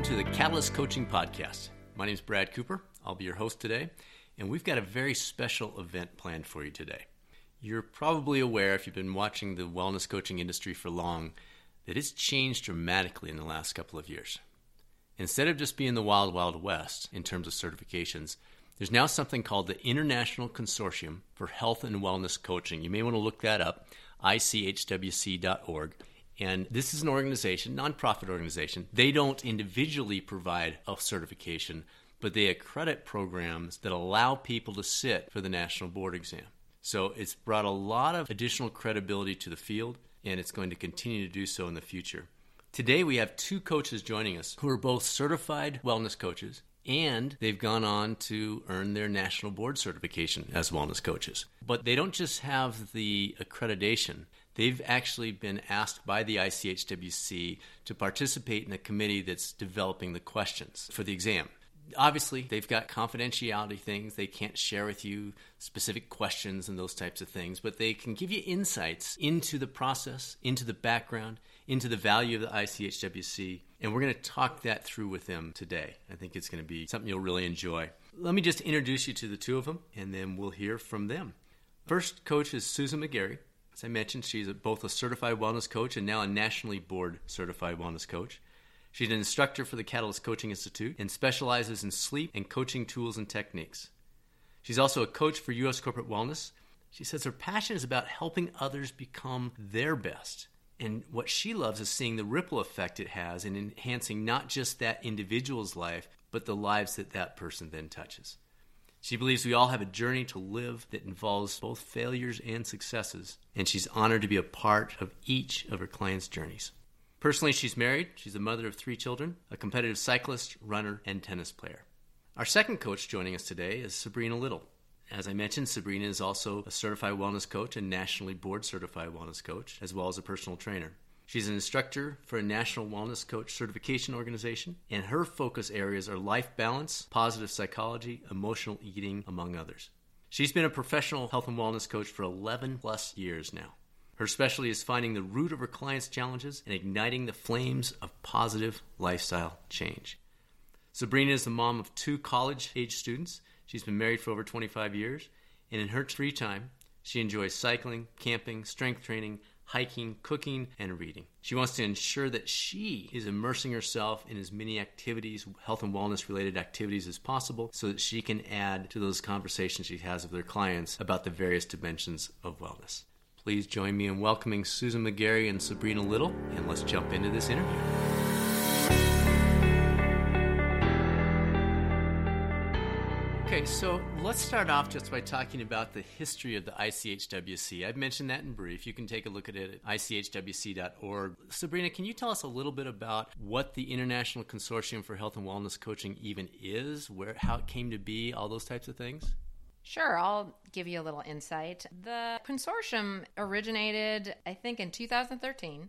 welcome to the Catalyst Coaching Podcast. My name is Brad Cooper. I'll be your host today, and we've got a very special event planned for you today. You're probably aware, if you've been watching the wellness coaching industry for long, that it's changed dramatically in the last couple of years. Instead of just being the wild, wild west in terms of certifications, there's now something called the International Consortium for Health and Wellness Coaching. You may want to look that up, ichwc.org. And this is an organization, nonprofit organization. They don't individually provide a certification, but they accredit programs that allow people to sit for the national board exam. So it's brought a lot of additional credibility to the field, and it's going to continue to do so in the future. Today, we have two coaches joining us who are both certified wellness coaches, and they've gone on to earn their national board certification as wellness coaches. But they don't just have the accreditation, they've actually been asked by the ICHWC to participate in a committee that's developing the questions for the exam. Obviously, they've got confidentiality things. They can't share with you specific questions and those types of things, but they can give you insights into the process, into the background, into the value of the ICHWC. And we're going to talk that through with them today. I think it's going to be something you'll really enjoy. Let me just introduce you to the two of them, and then we'll hear from them. First coach is Susan McGarry. As I mentioned, she's both a certified wellness coach and now a nationally board certified wellness coach. She's an instructor for the Catalyst Coaching Institute and specializes in sleep and coaching tools and techniques. She's also a coach for U.S. Corporate Wellness. She says her passion is about helping others become their best. And what she loves is seeing the ripple effect it has in enhancing not just that individual's life, but the lives that that person then touches. She believes we all have a journey to live that involves both failures and successes, and she's honored to be a part of each of her clients' journeys. Personally, she's married, she's a mother of three children, a competitive cyclist, runner, and tennis player. Our second coach joining us today is Sabrina Little. As I mentioned, Sabrina is also a certified wellness coach and nationally board certified wellness coach, as well as a personal trainer. She's an instructor for a national wellness coach certification organization, and her focus areas are life balance, positive psychology, emotional eating, among others. She's been a professional health and wellness coach for 11 plus years now. Her specialty is finding the root of her clients' challenges and igniting the flames of positive lifestyle change. Sabrina is the mom of two college age students. She's been married for over 25 years, and in her free time, she enjoys cycling, camping, strength training, hiking, cooking, and reading. She wants to ensure that she is immersing herself in as many activities, health and wellness related activities as possible, so that she can add to those conversations she has with her clients about the various dimensions of wellness. Please join me in welcoming Susan McGarry and Sabrina Little, and let's jump into this interview. So let's start off just by talking about the history of the ICHWC. I've mentioned that in brief. You can take a look at it at ichwc.org. Sabrina, can you tell us a little bit about what the International Consortium for Health and Wellness Coaching even is, where how it came to be, all those types of things? Sure, I'll give you a little insight. The consortium originated, I think, in 2013.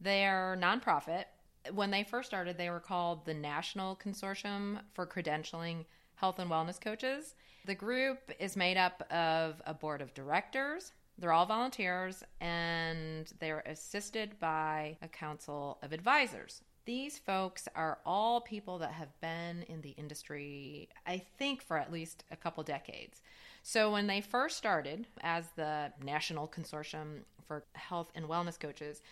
They're nonprofit. When they first started, they were called the National Consortium for Credentialing Health and Wellness Coaches. The group is made up of a board of directors. They're all volunteers and they're assisted by a council of advisors. These folks are all people that have been in the industry, I think, for at least a couple decades. So, when they first started as the National Consortium for Health and Wellness Coaches,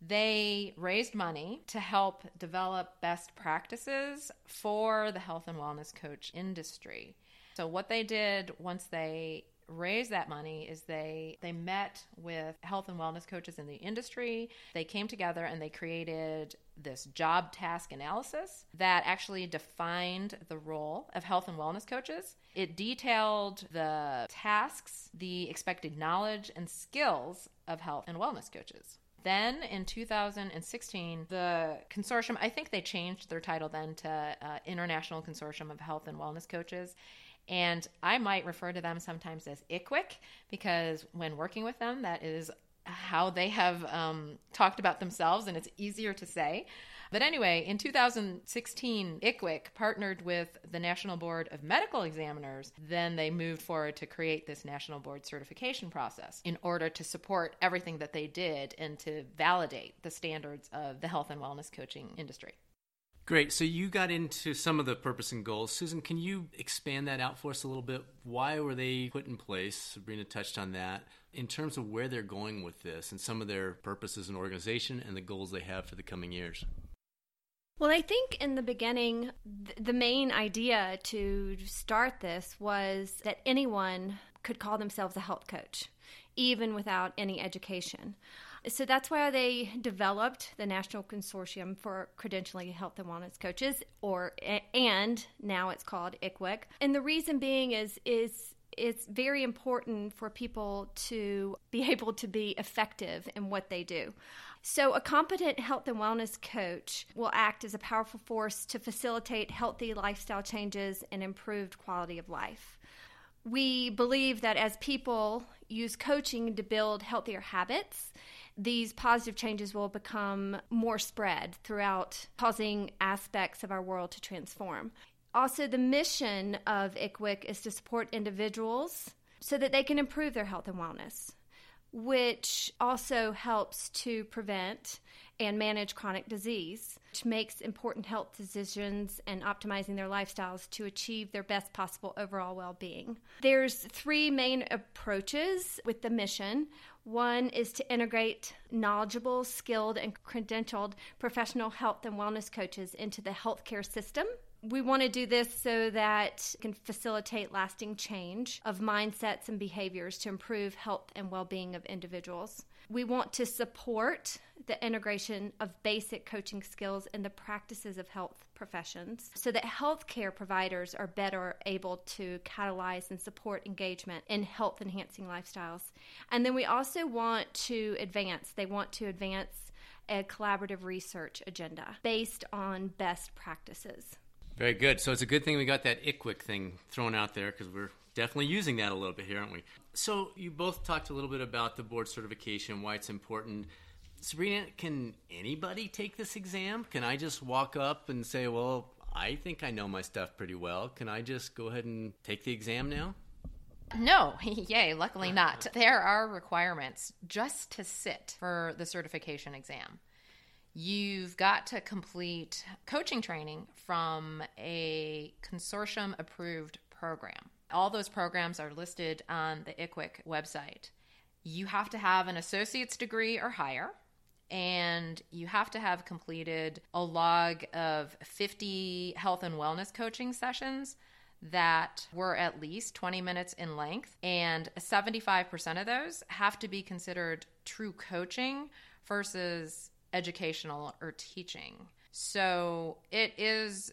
they raised money to help develop best practices for the health and wellness coach industry. So, what they did once they raised that money is they they met with health and wellness coaches in the industry. They came together and they created this job task analysis that actually defined the role of health and wellness coaches. It detailed the tasks the expected knowledge and skills of health and wellness coaches then in 2016, the consortium, I think they changed their title then to uh, International Consortium of Health and Wellness Coaches. And I might refer to them sometimes as ICWIC because when working with them, that is how they have um, talked about themselves, and it's easier to say. But anyway, in 2016, ICWIC partnered with the National Board of Medical Examiners. Then they moved forward to create this National Board certification process in order to support everything that they did and to validate the standards of the health and wellness coaching industry. Great. So you got into some of the purpose and goals. Susan, can you expand that out for us a little bit? Why were they put in place? Sabrina touched on that. In terms of where they're going with this and some of their purposes and organization and the goals they have for the coming years. Well, I think in the beginning, the main idea to start this was that anyone could call themselves a health coach, even without any education. So that's why they developed the National Consortium for Credentialing Health and Wellness Coaches, or and now it's called ICWIC. And the reason being is is it's very important for people to be able to be effective in what they do. So, a competent health and wellness coach will act as a powerful force to facilitate healthy lifestyle changes and improved quality of life. We believe that as people use coaching to build healthier habits, these positive changes will become more spread throughout, causing aspects of our world to transform. Also, the mission of ICWC is to support individuals so that they can improve their health and wellness, which also helps to prevent and manage chronic disease, which makes important health decisions and optimizing their lifestyles to achieve their best possible overall well-being. There's three main approaches with the mission. One is to integrate knowledgeable, skilled, and credentialed professional health and wellness coaches into the healthcare system. We want to do this so that can facilitate lasting change of mindsets and behaviors to improve health and well being of individuals. We want to support the integration of basic coaching skills in the practices of health professions so that healthcare providers are better able to catalyze and support engagement in health enhancing lifestyles. And then we also want to advance, they want to advance a collaborative research agenda based on best practices. Very good. So it's a good thing we got that ICWC thing thrown out there because we're definitely using that a little bit here, aren't we? So you both talked a little bit about the board certification, why it's important. Sabrina, can anybody take this exam? Can I just walk up and say, well, I think I know my stuff pretty well. Can I just go ahead and take the exam now? No, yay, luckily not. There are requirements just to sit for the certification exam. You've got to complete coaching training from a consortium approved program. All those programs are listed on the ICWC website. You have to have an associate's degree or higher and you have to have completed a log of 50 health and wellness coaching sessions that were at least 20 minutes in length, and 75% of those have to be considered true coaching versus educational or teaching. So it is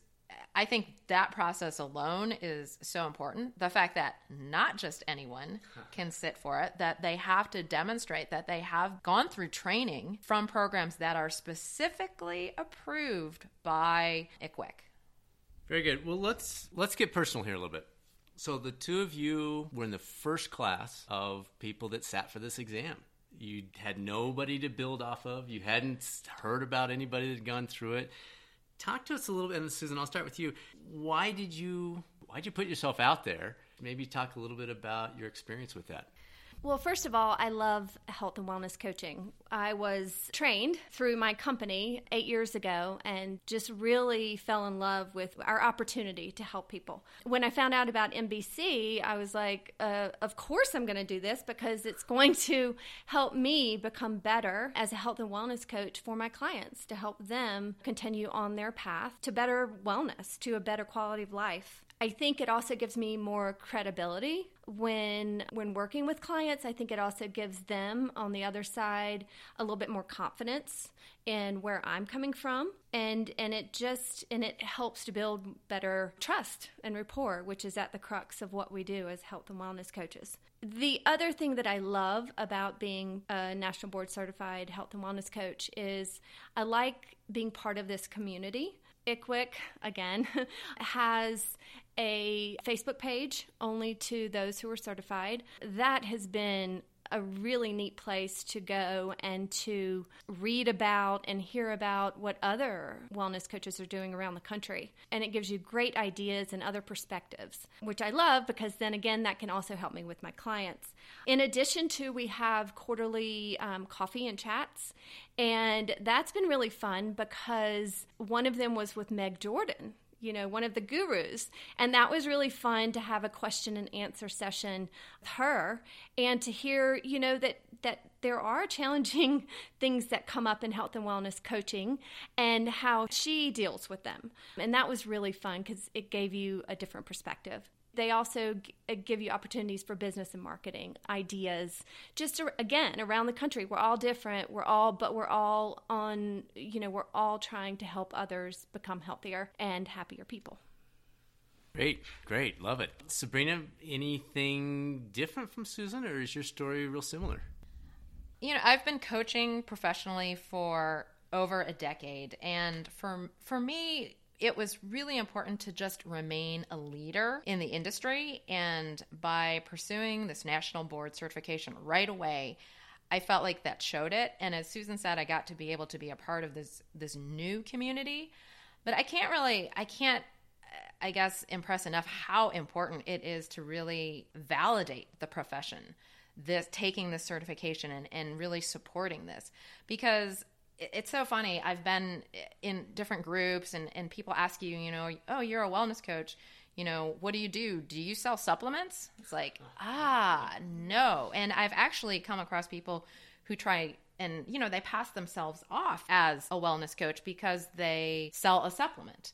I think that process alone is so important. The fact that not just anyone can sit for it, that they have to demonstrate that they have gone through training from programs that are specifically approved by ICWC. Very good. Well, let's let's get personal here a little bit. So the two of you were in the first class of people that sat for this exam. You had nobody to build off of. You hadn't heard about anybody that had gone through it. Talk to us a little bit and susan i'll start with you. Why did you why did you put yourself out there? Maybe talk a little bit about your experience with that well, first of all, I love health and wellness coaching. I was trained through my company eight years ago and just really fell in love with our opportunity to help people. When I found out about NBC, I was like, uh, of course I'm going to do this because it's going to help me become better as a health and wellness coach for my clients to help them continue on their path to better wellness, to a better quality of life. I think it also gives me more credibility when when working with clients. I think it also gives them on the other side a little bit more confidence in where I'm coming from and and it just and it helps to build better trust and rapport, which is at the crux of what we do as health and wellness coaches. The other thing that I love about being a national board certified health and wellness coach is I like being part of this community. ICWC, again, has a Facebook page only to those who are certified. That has been a really neat place to go and to read about and hear about what other wellness coaches are doing around the country. And it gives you great ideas and other perspectives, which I love because then again, that can also help me with my clients. In addition to, we have quarterly um, coffee and chats. And that's been really fun because one of them was with Meg Jordan, you know, one of the gurus. And that was really fun to have a question and answer session with her and to hear, you know, that that there are challenging things that come up in health and wellness coaching and how she deals with them. And that was really fun because it gave you a different perspective. They also uh, give you opportunities for business and marketing ideas. Just to, again, around the country, we're all different. We're all, but we're all on. You know, we're all trying to help others become healthier and happier people. Great, great, love it. Sabrina, anything different from Susan, or is your story real similar? You know, I've been coaching professionally for over a decade, and for for me, it was really important to just remain a leader in the industry. And by pursuing this national board certification right away, I felt like that showed it. And as Susan said, I got to be able to be a part of this this new community. But I can't really, I can't, I guess, impress enough how important it is to really validate the profession, this taking this certification and, and really supporting this because it's so funny. I've been in different groups and, and people ask you, you know, oh, you're a wellness coach. You know, what do you do? Do you sell supplements? It's like, ah, no. And I've actually come across people who try and, you know, they pass themselves off as a wellness coach because they sell a supplement.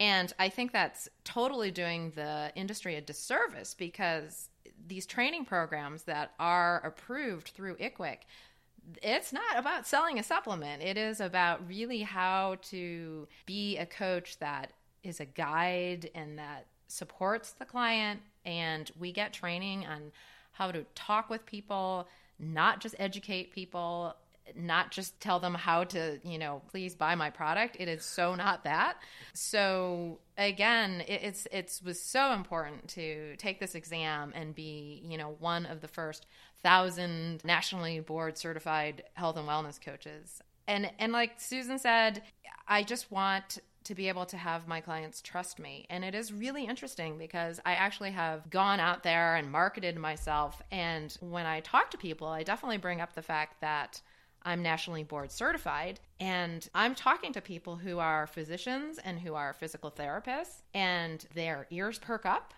And I think that's totally doing the industry a disservice because these training programs that are approved through ICWIC, it's not about selling a supplement. It is about really how to be a coach that is a guide and that supports the client. And we get training on how to talk with people, not just educate people, not just tell them how to, you know, please buy my product. It is so not that. So again, it, it's it was so important to take this exam and be, you know, one of the first thousand nationally board certified health and wellness coaches. And and like Susan said, I just want to be able to have my clients trust me. And it is really interesting because I actually have gone out there and marketed myself. And when I talk to people, I definitely bring up the fact that I'm nationally board certified. And I'm talking to people who are physicians and who are physical therapists, and their ears perk up,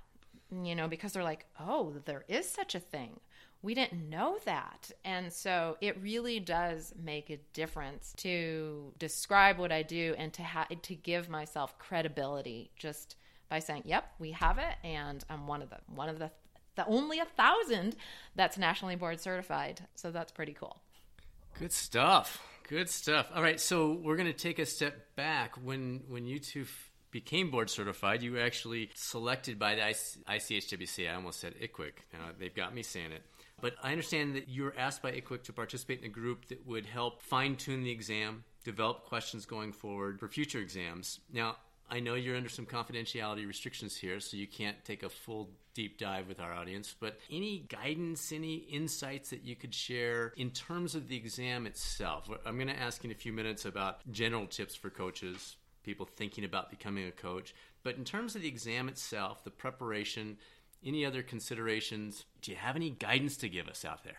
you know, because they're like, oh, there is such a thing we didn't know that. And so it really does make a difference to describe what I do and to ha- to give myself credibility just by saying, "Yep, we have it," and I'm one of the one of the the only a thousand that's nationally board certified. So that's pretty cool. Good stuff. Good stuff. All right, so we're going to take a step back. When when you two f- became board certified, you were actually selected by the ICHWC. I almost said ICWIC. Now, they've got me saying it. But I understand that you were asked by ICWIC to participate in a group that would help fine tune the exam, develop questions going forward for future exams. Now, I know you're under some confidentiality restrictions here, so you can't take a full deep dive with our audience, but any guidance, any insights that you could share in terms of the exam itself? I'm going to ask in a few minutes about general tips for coaches, people thinking about becoming a coach. But in terms of the exam itself, the preparation, any other considerations? Do you have any guidance to give us out there?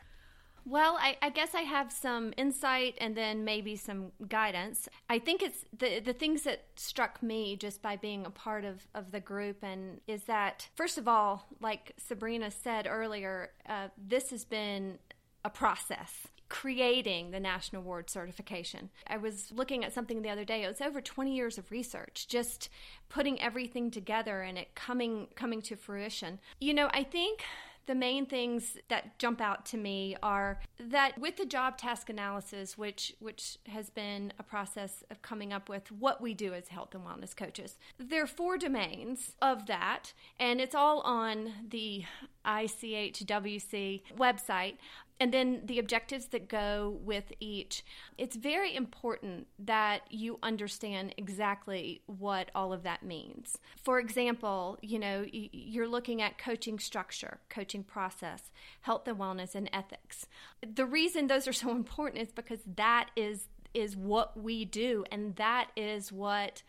Well, I, I, guess I have some insight and then maybe some guidance. I think it's the the things that struck me just by being a part of, of the group and is that first of all, like Sabrina said earlier, uh, this has been a process creating the national Board certification. I was looking at something the other day. It was over 20 years of research, just putting everything together and it coming coming to fruition. You know, I think the main things that jump out to me are that with the job task analysis which which has been a process of coming up with what we do as health and wellness coaches there are four domains of that and it's all on the ICHWC website and then the objectives that go with each. It's very important that you understand exactly what all of that means. For example, you know, you're looking at coaching structure, coaching process, health and wellness, and ethics. The reason those are so important is because that is is what we do and that is what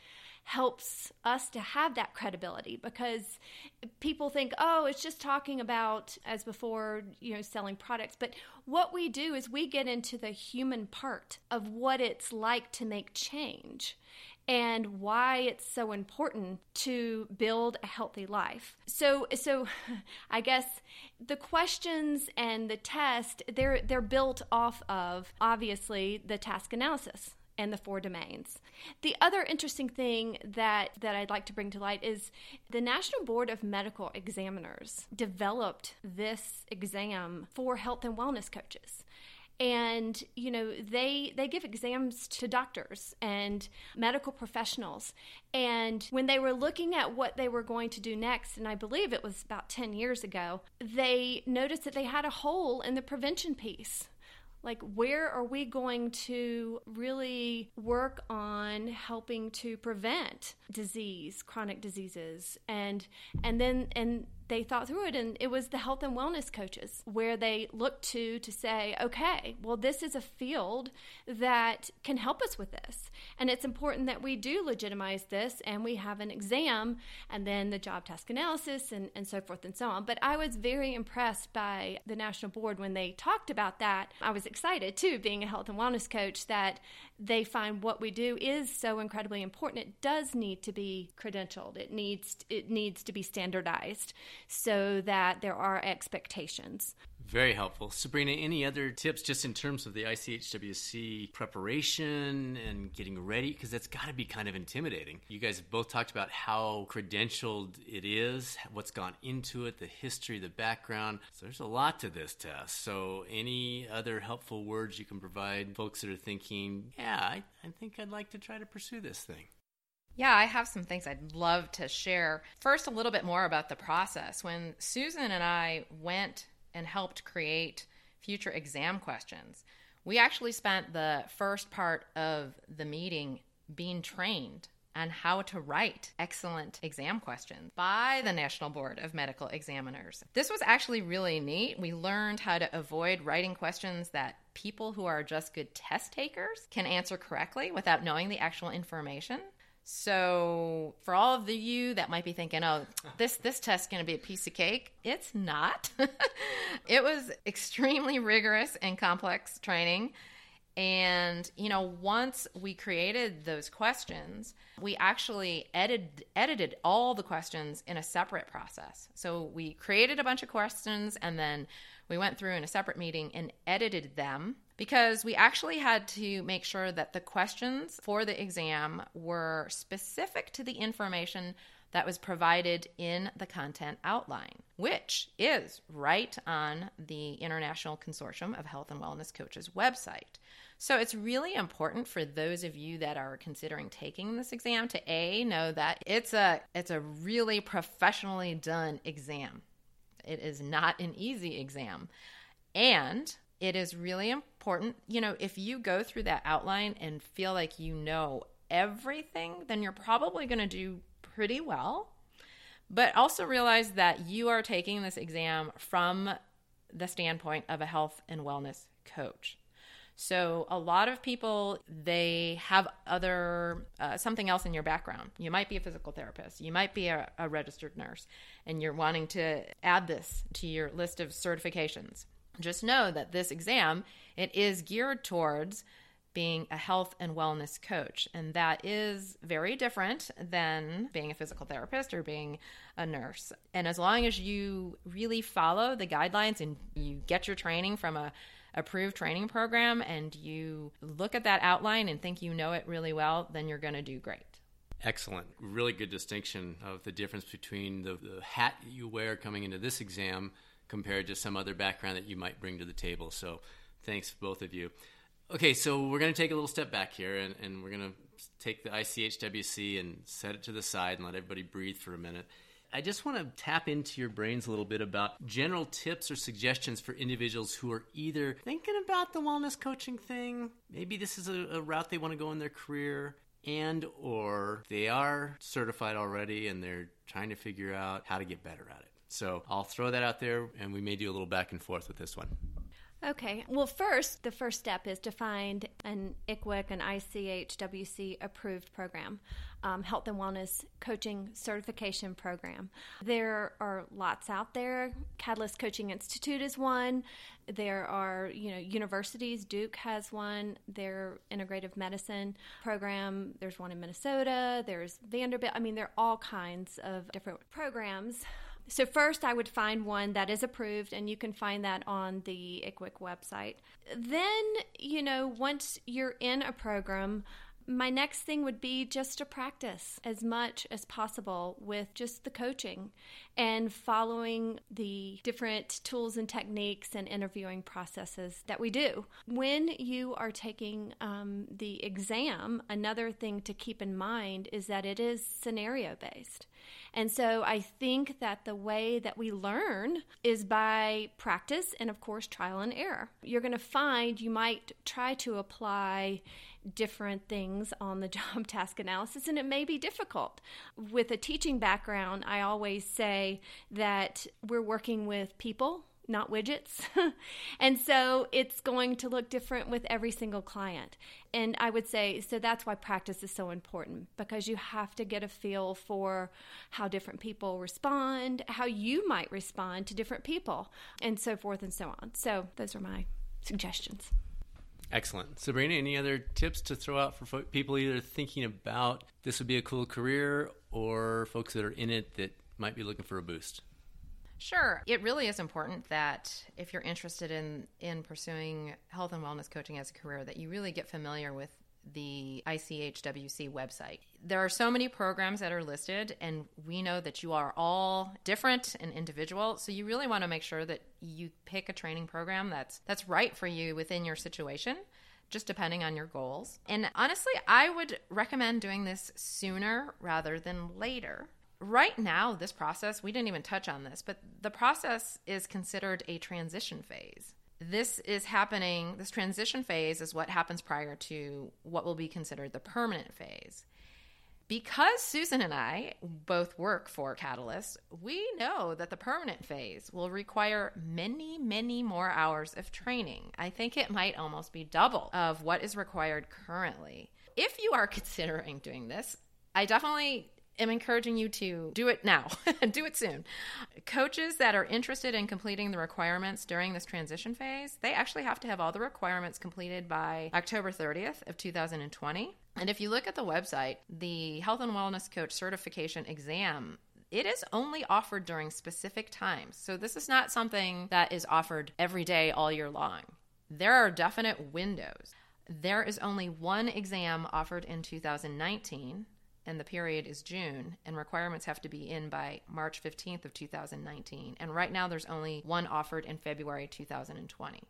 helps us to have that credibility because people think, oh, it's just talking about, as before, you know, selling products. But what we do is we get into the human part of what it's like to make change and why it's so important to build a healthy life. So so I guess the questions and the test they're they're built off of obviously the task analysis and the four domains. The other interesting thing that, that I'd like to bring to light is the National Board of Medical Examiners developed this exam for health and wellness coaches. And you know they they give exams to doctors and medical professionals. And when they were looking at what they were going to do next and i believe it was about 10 years ago they noticed that they had a hole in the prevention piece like where are we going to really work on helping to prevent disease chronic diseases? And and then and they thought through it and it was the health and wellness coaches where they looked to to say okay well this is a field that can help us with this. And it's important that we do legitimize this and we have an exam and then the job task analysis and, and so forth and so on. But i was very impressed by the national board when they talked about that. I was excited too being a health and wellness coach that they find what we do is so incredibly important. It does need to be credentialed. It needs it needs to be standardized so that there are expectations very helpful. Sabrina, any other tips just in terms of the ICHWC preparation and getting ready? Because that's got to be kind of intimidating. You guys both talked about how credentialed it is, what's gone into it, the history, the background. So there's a lot to this test. So, any other helpful words you can provide folks that are thinking, yeah, I, I think I'd like to try to pursue this thing? Yeah, I have some things I'd love to share. First, a little bit more about the process. When Susan and I went and helped create future exam questions. We actually spent the first part of the meeting being trained on how to write excellent exam questions by the National Board of Medical Examiners. This was actually really neat. We learned how to avoid writing questions that people who are just good test takers can answer correctly without knowing the actual information. So, for all of the you that might be thinking, "Oh, this this test's going to be a piece of cake," it's not. it was extremely rigorous and complex training. And you know, once we created those questions, we actually edited edited all the questions in a separate process. So we created a bunch of questions and then we went through in a separate meeting and edited them because we actually had to make sure that the questions for the exam were specific to the information that was provided in the content outline, which is right on the International Consortium of Health and Wellness Coaches website. So it's really important for those of you that are considering taking this exam to A know that it's a it's a really professionally done exam. It is not an easy exam. And it is really important. You know, if you go through that outline and feel like you know everything, then you're probably going to do pretty well. But also realize that you are taking this exam from the standpoint of a health and wellness coach. So a lot of people they have other uh, something else in your background. You might be a physical therapist, you might be a, a registered nurse, and you're wanting to add this to your list of certifications. Just know that this exam it is geared towards being a health and wellness coach. And that is very different than being a physical therapist or being a nurse. And as long as you really follow the guidelines and you get your training from a approved training program and you look at that outline and think you know it really well, then you're going to do great. Excellent. Really good distinction of the difference between the, the hat you wear coming into this exam compared to some other background that you might bring to the table. So thanks, both of you. Okay, so we're going to take a little step back here and, and we're going to take the ICHWC and set it to the side and let everybody breathe for a minute. I just want to tap into your brains a little bit about general tips or suggestions for individuals who are either thinking about the wellness coaching thing, maybe this is a, a route they want to go in their career, and or they are certified already and they're trying to figure out how to get better at it. So I'll throw that out there and we may do a little back and forth with this one. Okay. Well, first, the first step is to find an ICWC, an ICHWC approved program, um, health and wellness coaching certification program. There are lots out there. Catalyst Coaching Institute is one. There are, you know, universities. Duke has one. Their integrative medicine program. There's one in Minnesota. There's Vanderbilt. I mean, there are all kinds of different programs so first I would find one that is approved and you can find that on the ICWC website. Then, you know, once you're in a program, my next thing would be just to practice as much as possible with just the coaching and following the different tools and techniques and interviewing processes that we do. When you are taking um, the exam, another thing to keep in mind is that it is scenario based. And so I think that the way that we learn is by practice and, of course, trial and error. You're going to find you might try to apply different things on the job task analysis, and it may be difficult. With a teaching background, I always say that we're working with people not widgets. and so it's going to look different with every single client. And I would say, so that's why practice is so important because you have to get a feel for how different people respond, how you might respond to different people, and so forth and so on. So those are my suggestions. Excellent. Sabrina, any other tips to throw out for people either thinking about this would be a cool career or folks that are in it that might be looking for a boost? Sure. It really is important that if you're interested in in pursuing health and wellness coaching as a career that you really get familiar with the ICHWC website. There are so many programs that are listed, and we know that you are all different and individual. So you really want to make sure that you pick a training program that's that's right for you within your situation. Just depending on your goals. And honestly, I would recommend doing this sooner rather than later right now, this process, we didn't even touch on this, but the process is considered a transition phase. This is happening, this transition phase is what happens prior to what will be considered the permanent phase. Because Susan and I both work for Catalyst, we know that the permanent phase will require many, many more hours of training. I think it might almost be double of what is required currently. If you are considering doing this, I definitely am encouraging you to do it now, do it soon. Coaches that are interested in completing the requirements during this transition phase, they actually have to have all the requirements completed by October 30th of 2020. And if you look at the website, the Health and Wellness Coach certification exam it is only offered during specific times. So, this is not something that is offered every day all year long. There are definite windows. There is only one exam offered in 2019, and the period is June, and requirements have to be in by March 15th of 2019. And right now, there's only one offered in February 2020.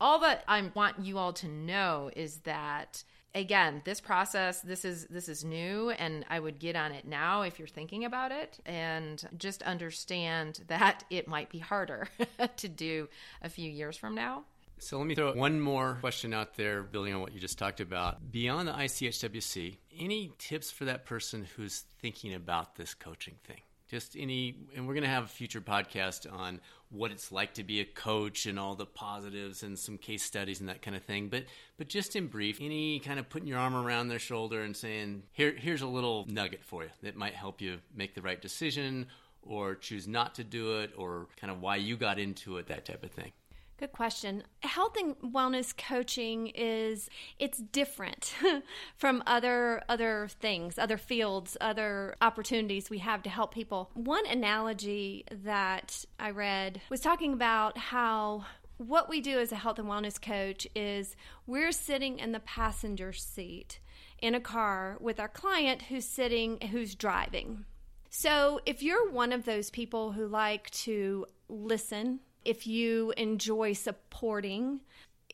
All that I want you all to know is that again this process this is this is new and i would get on it now if you're thinking about it and just understand that it might be harder to do a few years from now so let me throw one more question out there, building on what you just talked about. Beyond the ICHWC, any tips for that person who's thinking about this coaching thing? Just any, and we're going to have a future podcast on what it's like to be a coach and all the positives and some case studies and that kind of thing. But, but just in brief, any kind of putting your arm around their shoulder and saying, "Here, here's a little nugget for you that might help you make the right decision." Or choose not to do it, or kind of why you got into it, that type of thing. Good question. Health and wellness coaching is it's different from other other things, other fields, other opportunities we have to help people. One analogy that I read was talking about how what we do as a health and wellness coach is we're sitting in the passenger seat in a car with our client who's sitting who's driving. So, if you're one of those people who like to listen if you enjoy supporting,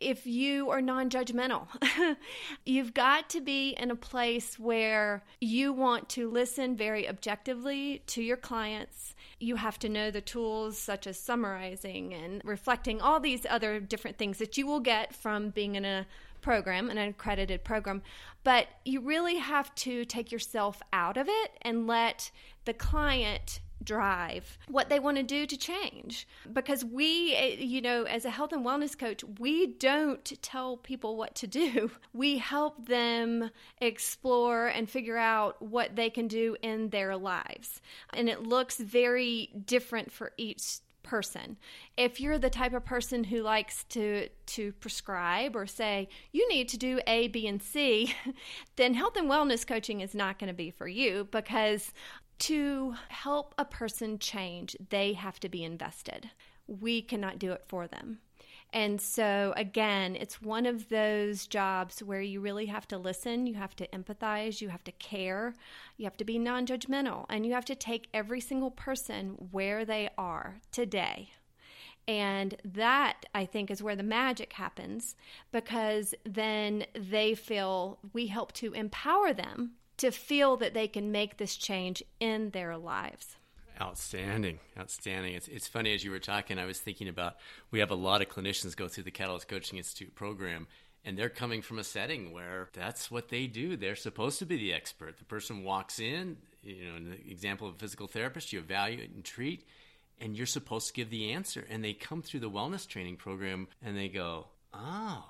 if you are non judgmental. You've got to be in a place where you want to listen very objectively to your clients. You have to know the tools such as summarizing and reflecting, all these other different things that you will get from being in a program, an accredited program. But you really have to take yourself out of it and let the client drive what they want to do to change because we eh, you know as a health and wellness coach we don't tell people what to do we help them explore and figure out what they can do in their lives and it looks very different for each person. If you're the type of person who likes to to prescribe or say you need to do A, B, and C, then health and wellness coaching is not going to be for you because to help a person change, they have to be invested. We cannot do it for them. And so, again, it's one of those jobs where you really have to listen, you have to empathize, you have to care, you have to be non judgmental, and you have to take every single person where they are today. And that, I think, is where the magic happens because then they feel we help to empower them to feel that they can make this change in their lives. Outstanding, outstanding. It's it's funny as you were talking, I was thinking about we have a lot of clinicians go through the Catalyst Coaching Institute program, and they're coming from a setting where that's what they do. They're supposed to be the expert. The person walks in, you know, in the example of a physical therapist, you evaluate and treat, and you're supposed to give the answer. And they come through the wellness training program and they go, oh,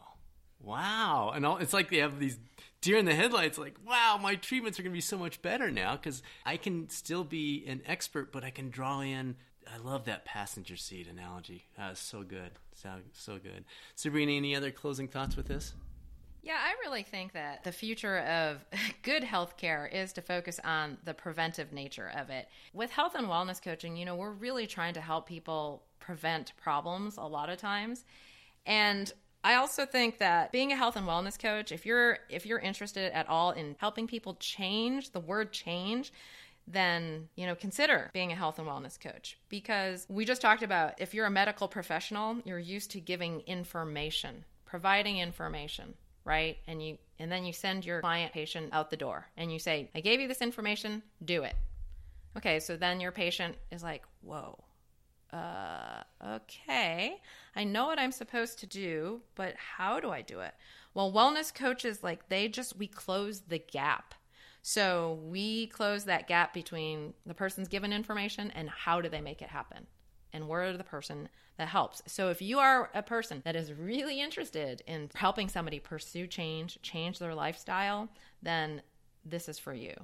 wow, and all, it's like they have these deer in the headlights like wow my treatments are going to be so much better now because i can still be an expert but i can draw in i love that passenger seat analogy. Uh, That's so good. So, so good. Sabrina any other closing thoughts with this? Yeah, I really think that the future of good healthcare is to focus on the preventive nature of it. With health and wellness coaching, you know, we're really trying to help people prevent problems a lot of times. And I also think that being a health and wellness coach, if you're if you're interested at all in helping people change, the word change, then you know consider being a health and wellness coach. Because we just talked about if you're a medical professional you're used to giving information providing information right? And you and then you send your client patient out the door and you say i gave you this information do it. Okay so then your patient is like whoa uh, okay, I know what I'm supposed to do, but how do I do it? Well, wellness coaches, like, they just, we close the gap. So we close that gap between the person's given information and how do they make it happen? And we're the person that helps. So if you are a person that is really interested in helping somebody pursue change, change their lifestyle, then this is for you.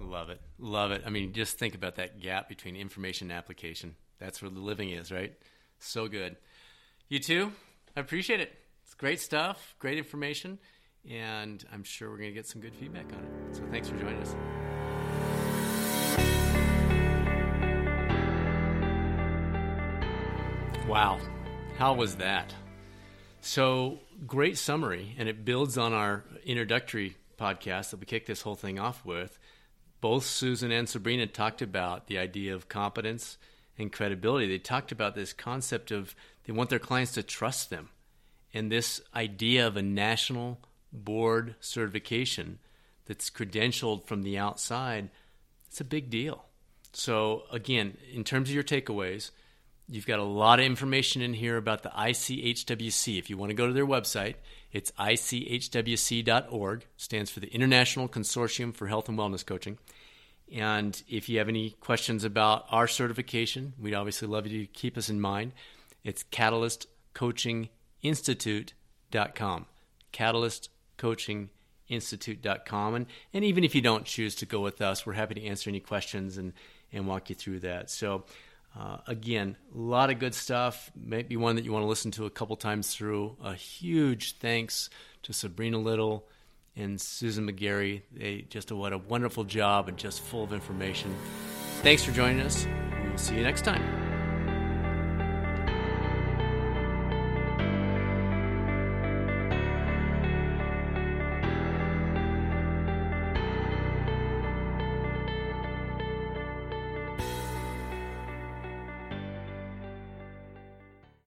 Love it. Love it. I mean, just think about that gap between information and application. That's where the living is, right? So good. You too? I appreciate it. It's great stuff, great information, and I'm sure we're going to get some good feedback on it. So thanks for joining us. Wow. How was that? So, great summary, and it builds on our introductory podcast that we kicked this whole thing off with. Both Susan and Sabrina talked about the idea of competence and credibility. They talked about this concept of they want their clients to trust them. And this idea of a national board certification that's credentialed from the outside, it's a big deal. So, again, in terms of your takeaways, you've got a lot of information in here about the ICHWC. If you want to go to their website, it's ichwc.org, stands for the International Consortium for Health and Wellness Coaching. And if you have any questions about our certification, we'd obviously love you to keep us in mind. It's catalystcoachinginstitute.com. Catalystcoachinginstitute.com. And, and even if you don't choose to go with us, we're happy to answer any questions and, and walk you through that. So, uh, again, a lot of good stuff. Maybe one that you want to listen to a couple times through. A huge thanks to Sabrina Little and Susan McGarry. They just what a wonderful job and just full of information. Thanks for joining us. We will see you next time.